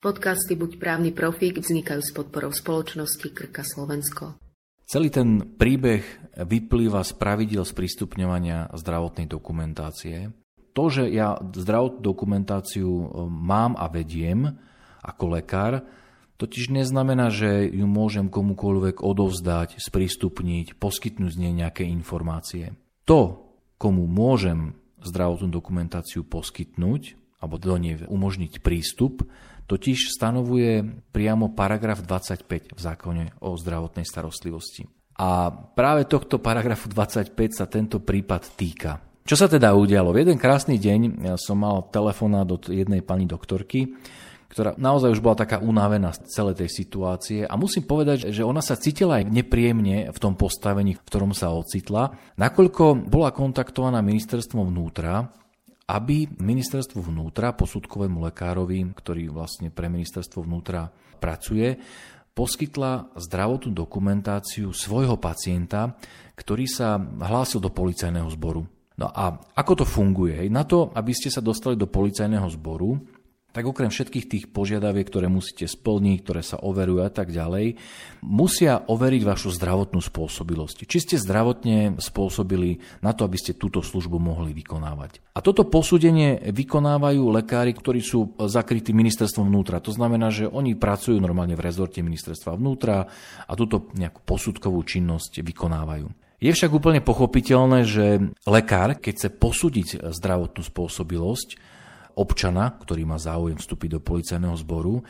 Podcasty Buď právny profík vznikajú s podporou spoločnosti Krka Slovensko. Celý ten príbeh vyplýva z pravidel sprístupňovania zdravotnej dokumentácie. To, že ja zdravotnú dokumentáciu e, mám a vediem ako lekár, totiž neznamená, že ju môžem komukoľvek odovzdať, sprístupniť, poskytnúť z nej nejaké informácie. To, komu môžem zdravotnú dokumentáciu poskytnúť, alebo do nej umožniť prístup, totiž stanovuje priamo paragraf 25 v zákone o zdravotnej starostlivosti. A práve tohto paragrafu 25 sa tento prípad týka. Čo sa teda udialo? V jeden krásny deň ja som mal telefonát od jednej pani doktorky, ktorá naozaj už bola taká unavená z celej tej situácie a musím povedať, že ona sa cítila aj nepríjemne v tom postavení, v ktorom sa ocitla, nakoľko bola kontaktovaná ministerstvom vnútra aby ministerstvo vnútra posudkovému lekárovi, ktorý vlastne pre ministerstvo vnútra pracuje, poskytla zdravotnú dokumentáciu svojho pacienta, ktorý sa hlásil do policajného zboru. No a ako to funguje? Na to, aby ste sa dostali do policajného zboru, tak okrem všetkých tých požiadaviek, ktoré musíte splniť, ktoré sa overujú a tak ďalej, musia overiť vašu zdravotnú spôsobilosť. Či ste zdravotne spôsobili na to, aby ste túto službu mohli vykonávať. A toto posúdenie vykonávajú lekári, ktorí sú zakrytí ministerstvom vnútra. To znamená, že oni pracujú normálne v rezorte ministerstva vnútra a túto nejakú posudkovú činnosť vykonávajú. Je však úplne pochopiteľné, že lekár, keď chce posúdiť zdravotnú spôsobilosť, občana, ktorý má záujem vstúpiť do policajného zboru,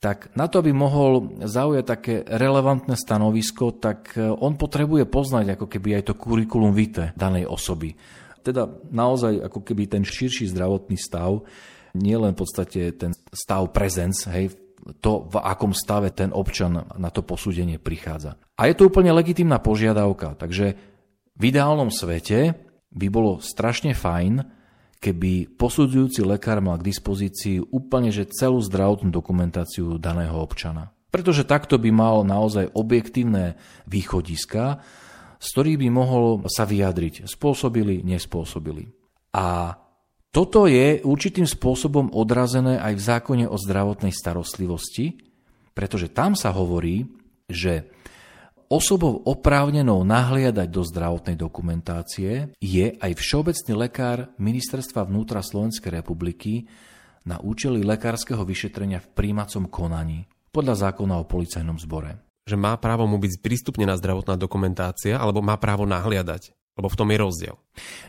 tak na to, aby mohol zaujať také relevantné stanovisko, tak e, on potrebuje poznať ako keby aj to kurikulum vitae danej osoby. Teda naozaj ako keby ten širší zdravotný stav, nie len v podstate ten stav presence, hej, to, v akom stave ten občan na to posúdenie prichádza. A je to úplne legitimná požiadavka, takže v ideálnom svete by bolo strašne fajn, keby posudzujúci lekár mal k dispozícii úplne že celú zdravotnú dokumentáciu daného občana. Pretože takto by mal naozaj objektívne východiska, z ktorých by mohol sa vyjadriť, spôsobili, nespôsobili. A toto je určitým spôsobom odrazené aj v zákone o zdravotnej starostlivosti, pretože tam sa hovorí, že Osobou oprávnenou nahliadať do zdravotnej dokumentácie je aj všeobecný lekár Ministerstva vnútra Slovenskej republiky na účely lekárskeho vyšetrenia v príjmacom konaní podľa zákona o policajnom zbore. Že má právo mu byť prístupnená zdravotná dokumentácia alebo má právo nahliadať? Lebo v tom je rozdiel.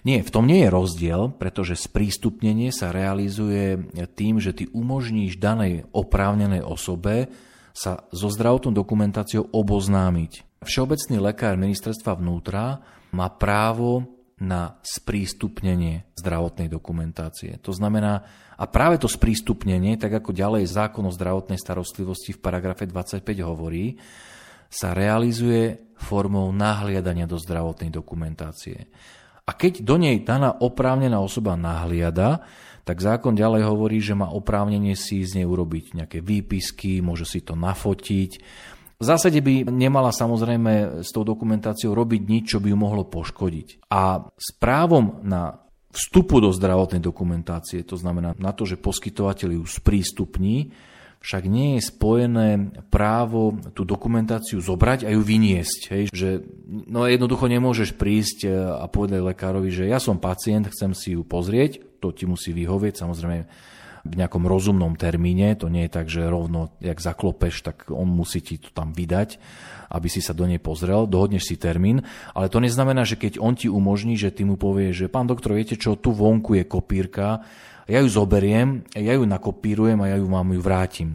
Nie, v tom nie je rozdiel, pretože sprístupnenie sa realizuje tým, že ty umožníš danej oprávnenej osobe sa so zdravotnou dokumentáciou oboznámiť. Všeobecný lekár ministerstva vnútra má právo na sprístupnenie zdravotnej dokumentácie. To znamená, a práve to sprístupnenie, tak ako ďalej zákon o zdravotnej starostlivosti v paragrafe 25 hovorí, sa realizuje formou nahliadania do zdravotnej dokumentácie. A keď do nej daná oprávnená osoba nahliada, tak zákon ďalej hovorí, že má oprávnenie si z nej urobiť nejaké výpisky, môže si to nafotiť, v zásade by nemala samozrejme s tou dokumentáciou robiť nič, čo by ju mohlo poškodiť. A s právom na vstupu do zdravotnej dokumentácie, to znamená na to, že poskytovateľ ju sprístupní, však nie je spojené právo tú dokumentáciu zobrať a ju vyniesť. Hej? Že, no jednoducho nemôžeš prísť e, a povedať lekárovi, že ja som pacient, chcem si ju pozrieť, to ti musí vyhovieť, samozrejme v nejakom rozumnom termíne. To nie je tak, že rovno, jak zaklopeš, tak on musí ti to tam vydať, aby si sa do nej pozrel, dohodneš si termín, ale to neznamená, že keď on ti umožní, že ty mu povieš, že pán doktor, viete čo, tu vonku je kopírka, ja ju zoberiem, ja ju nakopírujem a ja ju vám ju vrátim.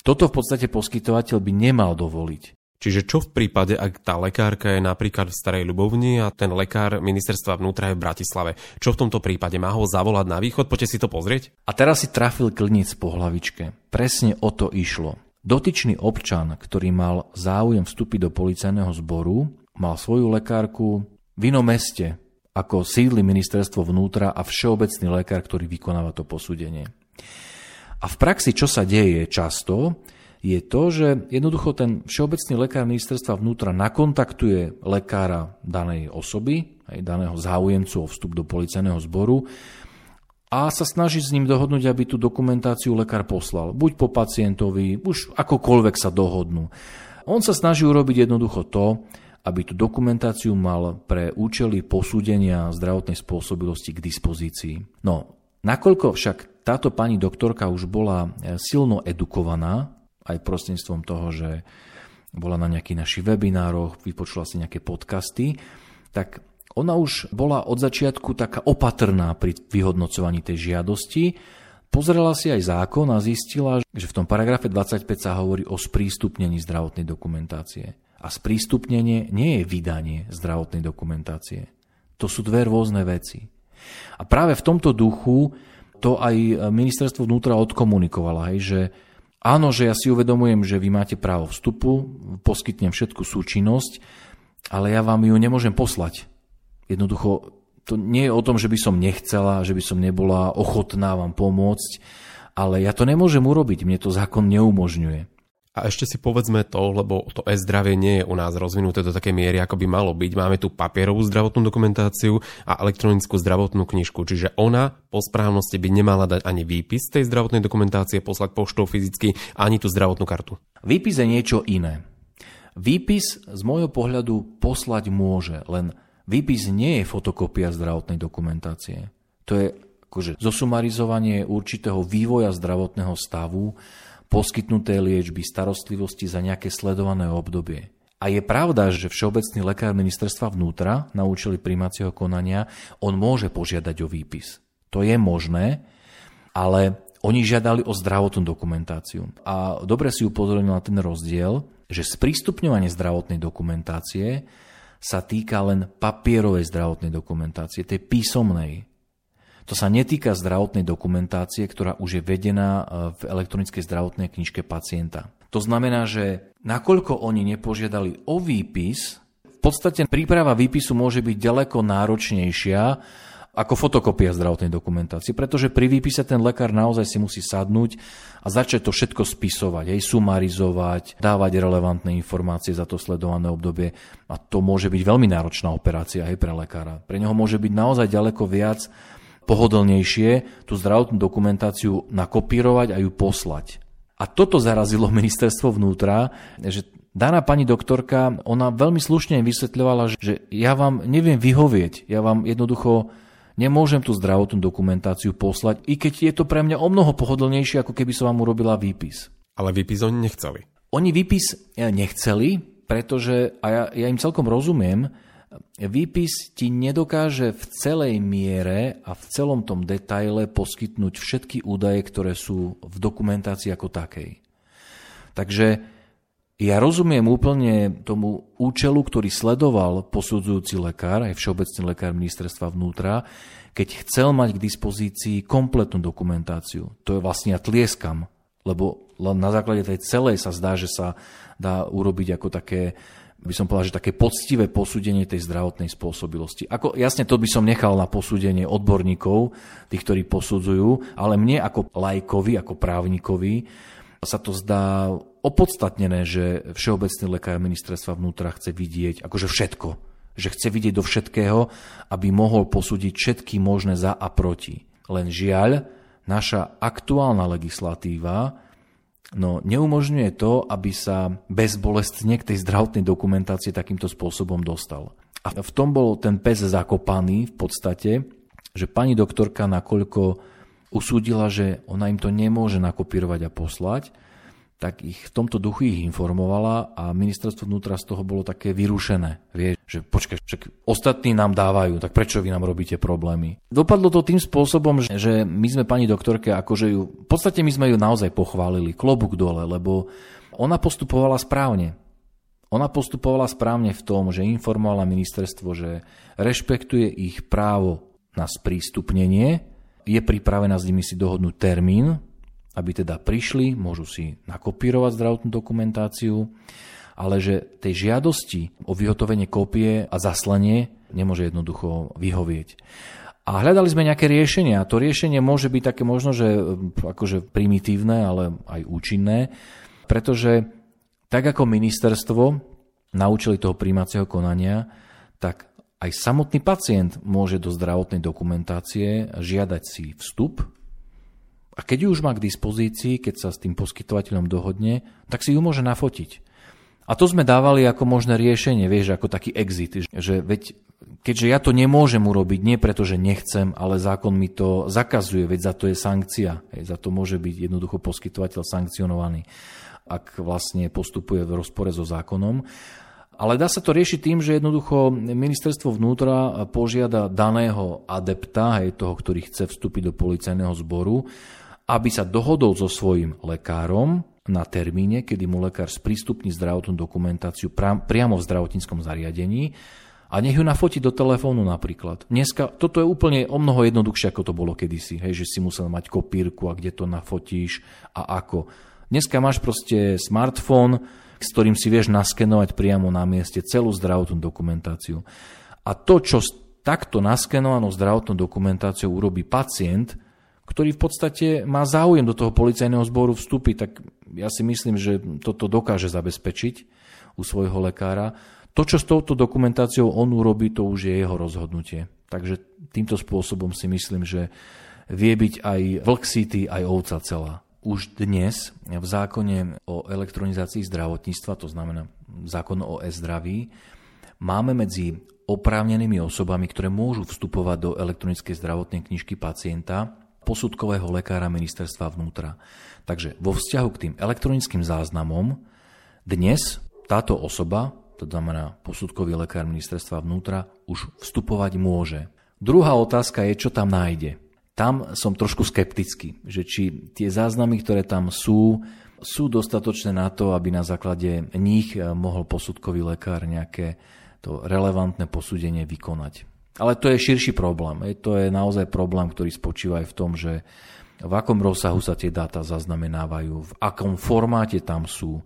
Toto v podstate poskytovateľ by nemal dovoliť. Čiže čo v prípade, ak tá lekárka je napríklad v Starej Ľubovni a ten lekár ministerstva vnútra je v Bratislave? Čo v tomto prípade? Má ho zavolať na východ? Poďte si to pozrieť? A teraz si trafil klinic po hlavičke. Presne o to išlo. Dotyčný občan, ktorý mal záujem vstúpiť do policajného zboru, mal svoju lekárku v inom meste, ako sídli ministerstvo vnútra a všeobecný lekár, ktorý vykonáva to posúdenie. A v praxi, čo sa deje často, je to, že jednoducho ten všeobecný lekár ministerstva vnútra nakontaktuje lekára danej osoby, aj daného záujemcu o vstup do policajného zboru a sa snaží s ním dohodnúť, aby tú dokumentáciu lekár poslal. Buď po pacientovi, už akokoľvek sa dohodnú. On sa snaží urobiť jednoducho to, aby tú dokumentáciu mal pre účely posúdenia zdravotnej spôsobilosti k dispozícii. No, nakoľko však táto pani doktorka už bola e, silno edukovaná, aj prostredníctvom toho, že bola na nejakých našich webinároch, vypočula si nejaké podcasty, tak ona už bola od začiatku taká opatrná pri vyhodnocovaní tej žiadosti. Pozrela si aj zákon a zistila, že v tom paragrafe 25 sa hovorí o sprístupnení zdravotnej dokumentácie. A sprístupnenie nie je vydanie zdravotnej dokumentácie. To sú dve rôzne veci. A práve v tomto duchu to aj ministerstvo vnútra odkomunikovalo, hej, že áno, že ja si uvedomujem, že vy máte právo vstupu, poskytnem všetku súčinnosť, ale ja vám ju nemôžem poslať Jednoducho, to nie je o tom, že by som nechcela, že by som nebola ochotná vám pomôcť, ale ja to nemôžem urobiť, mne to zákon neumožňuje. A ešte si povedzme to, lebo to e-zdravie nie je u nás rozvinuté do takej miery, ako by malo byť. Máme tu papierovú zdravotnú dokumentáciu a elektronickú zdravotnú knižku, čiže ona po správnosti by nemala dať ani výpis tej zdravotnej dokumentácie, poslať poštou fyzicky, ani tú zdravotnú kartu. Výpis je niečo iné. Výpis z môjho pohľadu poslať môže, len Výpis nie je fotokópia zdravotnej dokumentácie. To je akože zosumarizovanie určitého vývoja zdravotného stavu, poskytnuté liečby, starostlivosti za nejaké sledované obdobie. A je pravda, že Všeobecný lekár ministerstva vnútra na účely príjmacieho konania, on môže požiadať o výpis. To je možné, ale oni žiadali o zdravotnú dokumentáciu. A dobre si upozornil na ten rozdiel, že sprístupňovanie zdravotnej dokumentácie sa týka len papierovej zdravotnej dokumentácie, tej písomnej. To sa netýka zdravotnej dokumentácie, ktorá už je vedená e, v elektronickej zdravotnej knižke pacienta. To znamená, že nakoľko oni nepožiadali o výpis, v podstate príprava výpisu môže byť ďaleko náročnejšia ako fotokopia zdravotnej dokumentácie, pretože pri výpise ten lekár naozaj si musí sadnúť a začať to všetko spisovať, aj sumarizovať, dávať relevantné informácie za to sledované obdobie a to môže byť veľmi náročná operácia aj pre lekára. Pre neho môže byť naozaj ďaleko viac pohodlnejšie tú zdravotnú dokumentáciu nakopírovať a ju poslať. A toto zarazilo ministerstvo vnútra, že daná pani doktorka, ona veľmi slušne vysvetľovala, že ja vám neviem vyhovieť, ja vám jednoducho Nemôžem tú zdravotnú dokumentáciu poslať, i keď je to pre mňa o mnoho pohodlnejšie, ako keby som vám urobila výpis. Ale výpis oni nechceli. Oni výpis eh, nechceli, pretože, a ja, ja im celkom rozumiem, výpis ti nedokáže v celej miere a v celom tom detaile poskytnúť všetky údaje, ktoré sú v dokumentácii ako takej. Takže ja rozumiem úplne tomu účelu, ktorý sledoval posudzujúci lekár, aj všeobecný lekár ministerstva vnútra, keď chcel mať k dispozícii kompletnú dokumentáciu. To je vlastne ja tlieskam, lebo len na základe tej celej sa zdá, že sa dá urobiť ako také by som povedal, že také poctivé posúdenie tej zdravotnej spôsobilosti. Ako, jasne, to by som nechal na posúdenie odborníkov, tých, ktorí posudzujú, ale mne ako lajkovi, ako právnikovi, sa to zdá opodstatnené, že Všeobecný lekár ministerstva vnútra chce vidieť akože všetko. Že chce vidieť do všetkého, aby mohol posúdiť všetky možné za a proti. Len žiaľ, naša aktuálna legislatíva no, neumožňuje to, aby sa bezbolestne k tej zdravotnej dokumentácii takýmto spôsobom dostal. A v tom bol ten pes zakopaný v podstate, že pani doktorka nakoľko usúdila, že ona im to nemôže nakopírovať a poslať, tak ich v tomto duchu ich informovala a ministerstvo vnútra z toho bolo také vyrušené. Vie, že počkaj, však ostatní nám dávajú, tak prečo vy nám robíte problémy? Dopadlo to tým spôsobom, že, my sme pani doktorke, akože ju, v podstate my sme ju naozaj pochválili, klobúk dole, lebo ona postupovala správne. Ona postupovala správne v tom, že informovala ministerstvo, že rešpektuje ich právo na sprístupnenie, je pripravená s nimi si dohodnúť termín, aby teda prišli, môžu si nakopírovať zdravotnú dokumentáciu, ale že tej žiadosti o vyhotovenie kópie a zaslanie nemôže jednoducho vyhovieť. A hľadali sme nejaké riešenie a to riešenie môže byť také možno, že akože primitívne, ale aj účinné, pretože tak ako ministerstvo naučili toho príjmacieho konania, tak aj samotný pacient môže do zdravotnej dokumentácie žiadať si vstup a keď ju už má k dispozícii, keď sa s tým poskytovateľom dohodne, tak si ju môže nafotiť. A to sme dávali ako možné riešenie, vieš, ako taký exit, že veď keďže ja to nemôžem urobiť, nie preto, že nechcem, ale zákon mi to zakazuje, veď za to je sankcia. Hej, za to môže byť jednoducho poskytovateľ sankcionovaný, ak vlastne postupuje v rozpore so zákonom. Ale dá sa to riešiť tým, že jednoducho ministerstvo vnútra požiada daného adepta, hej, toho, ktorý chce vstúpiť do policajného zboru, aby sa dohodol so svojím lekárom na termíne, kedy mu lekár sprístupní zdravotnú dokumentáciu priamo v zdravotníckom zariadení a nech ju nafotí do telefónu napríklad. Dneska toto je úplne o mnoho jednoduchšie, ako to bolo kedysi, hej, že si musel mať kopírku a kde to nafotíš a ako. Dneska máš proste smartfón, s ktorým si vieš naskenovať priamo na mieste celú zdravotnú dokumentáciu. A to, čo takto naskenovanou zdravotnou dokumentáciou urobí pacient, ktorý v podstate má záujem do toho policajného zboru vstúpiť, tak ja si myslím, že toto dokáže zabezpečiť u svojho lekára to, čo s touto dokumentáciou on urobí, to už je jeho rozhodnutie. Takže týmto spôsobom si myslím, že vie byť aj vlk city, aj ovca celá. Už dnes v zákone o elektronizácii zdravotníctva, to znamená zákon o e-zdraví, máme medzi oprávnenými osobami, ktoré môžu vstupovať do elektronickej zdravotnej knižky pacienta, posudkového lekára ministerstva vnútra. Takže vo vzťahu k tým elektronickým záznamom dnes táto osoba to znamená posudkový lekár ministerstva vnútra, už vstupovať môže. Druhá otázka je, čo tam nájde. Tam som trošku skeptický, že či tie záznamy, ktoré tam sú, sú dostatočné na to, aby na základe nich eh, mohol posudkový lekár nejaké to relevantné posúdenie vykonať. Ale to je širší problém. To je naozaj problém, ktorý spočíva aj v tom, že v akom rozsahu sa tie dáta zaznamenávajú, v akom formáte tam sú,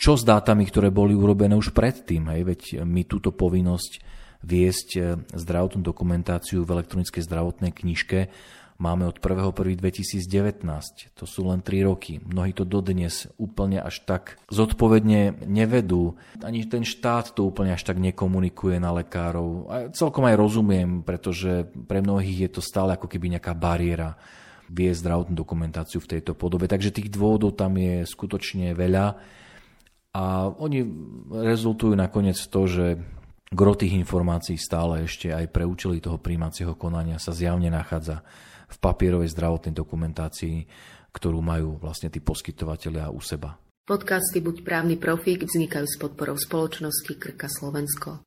čo s dátami, ktoré boli urobené už predtým? Hej? Veď my túto povinnosť viesť e, zdravotnú dokumentáciu v elektronickej zdravotnej knižke máme od 1.1.2019. To sú len 3 roky. Mnohí to dodnes úplne až tak zodpovedne nevedú. Ani ten štát to úplne až tak nekomunikuje na lekárov. A celkom aj rozumiem, pretože pre mnohých je to stále ako keby nejaká bariéra vie zdravotnú dokumentáciu v tejto podobe. Takže tých dôvodov tam je skutočne veľa. A oni rezultujú nakoniec to, že gro tých informácií stále ešte aj pre účely toho príjmacieho konania sa zjavne nachádza v papierovej zdravotnej dokumentácii, ktorú majú vlastne tí poskytovateľia u seba. Podcasty Buď právny profík vznikajú s podporou spoločnosti Krka Slovensko.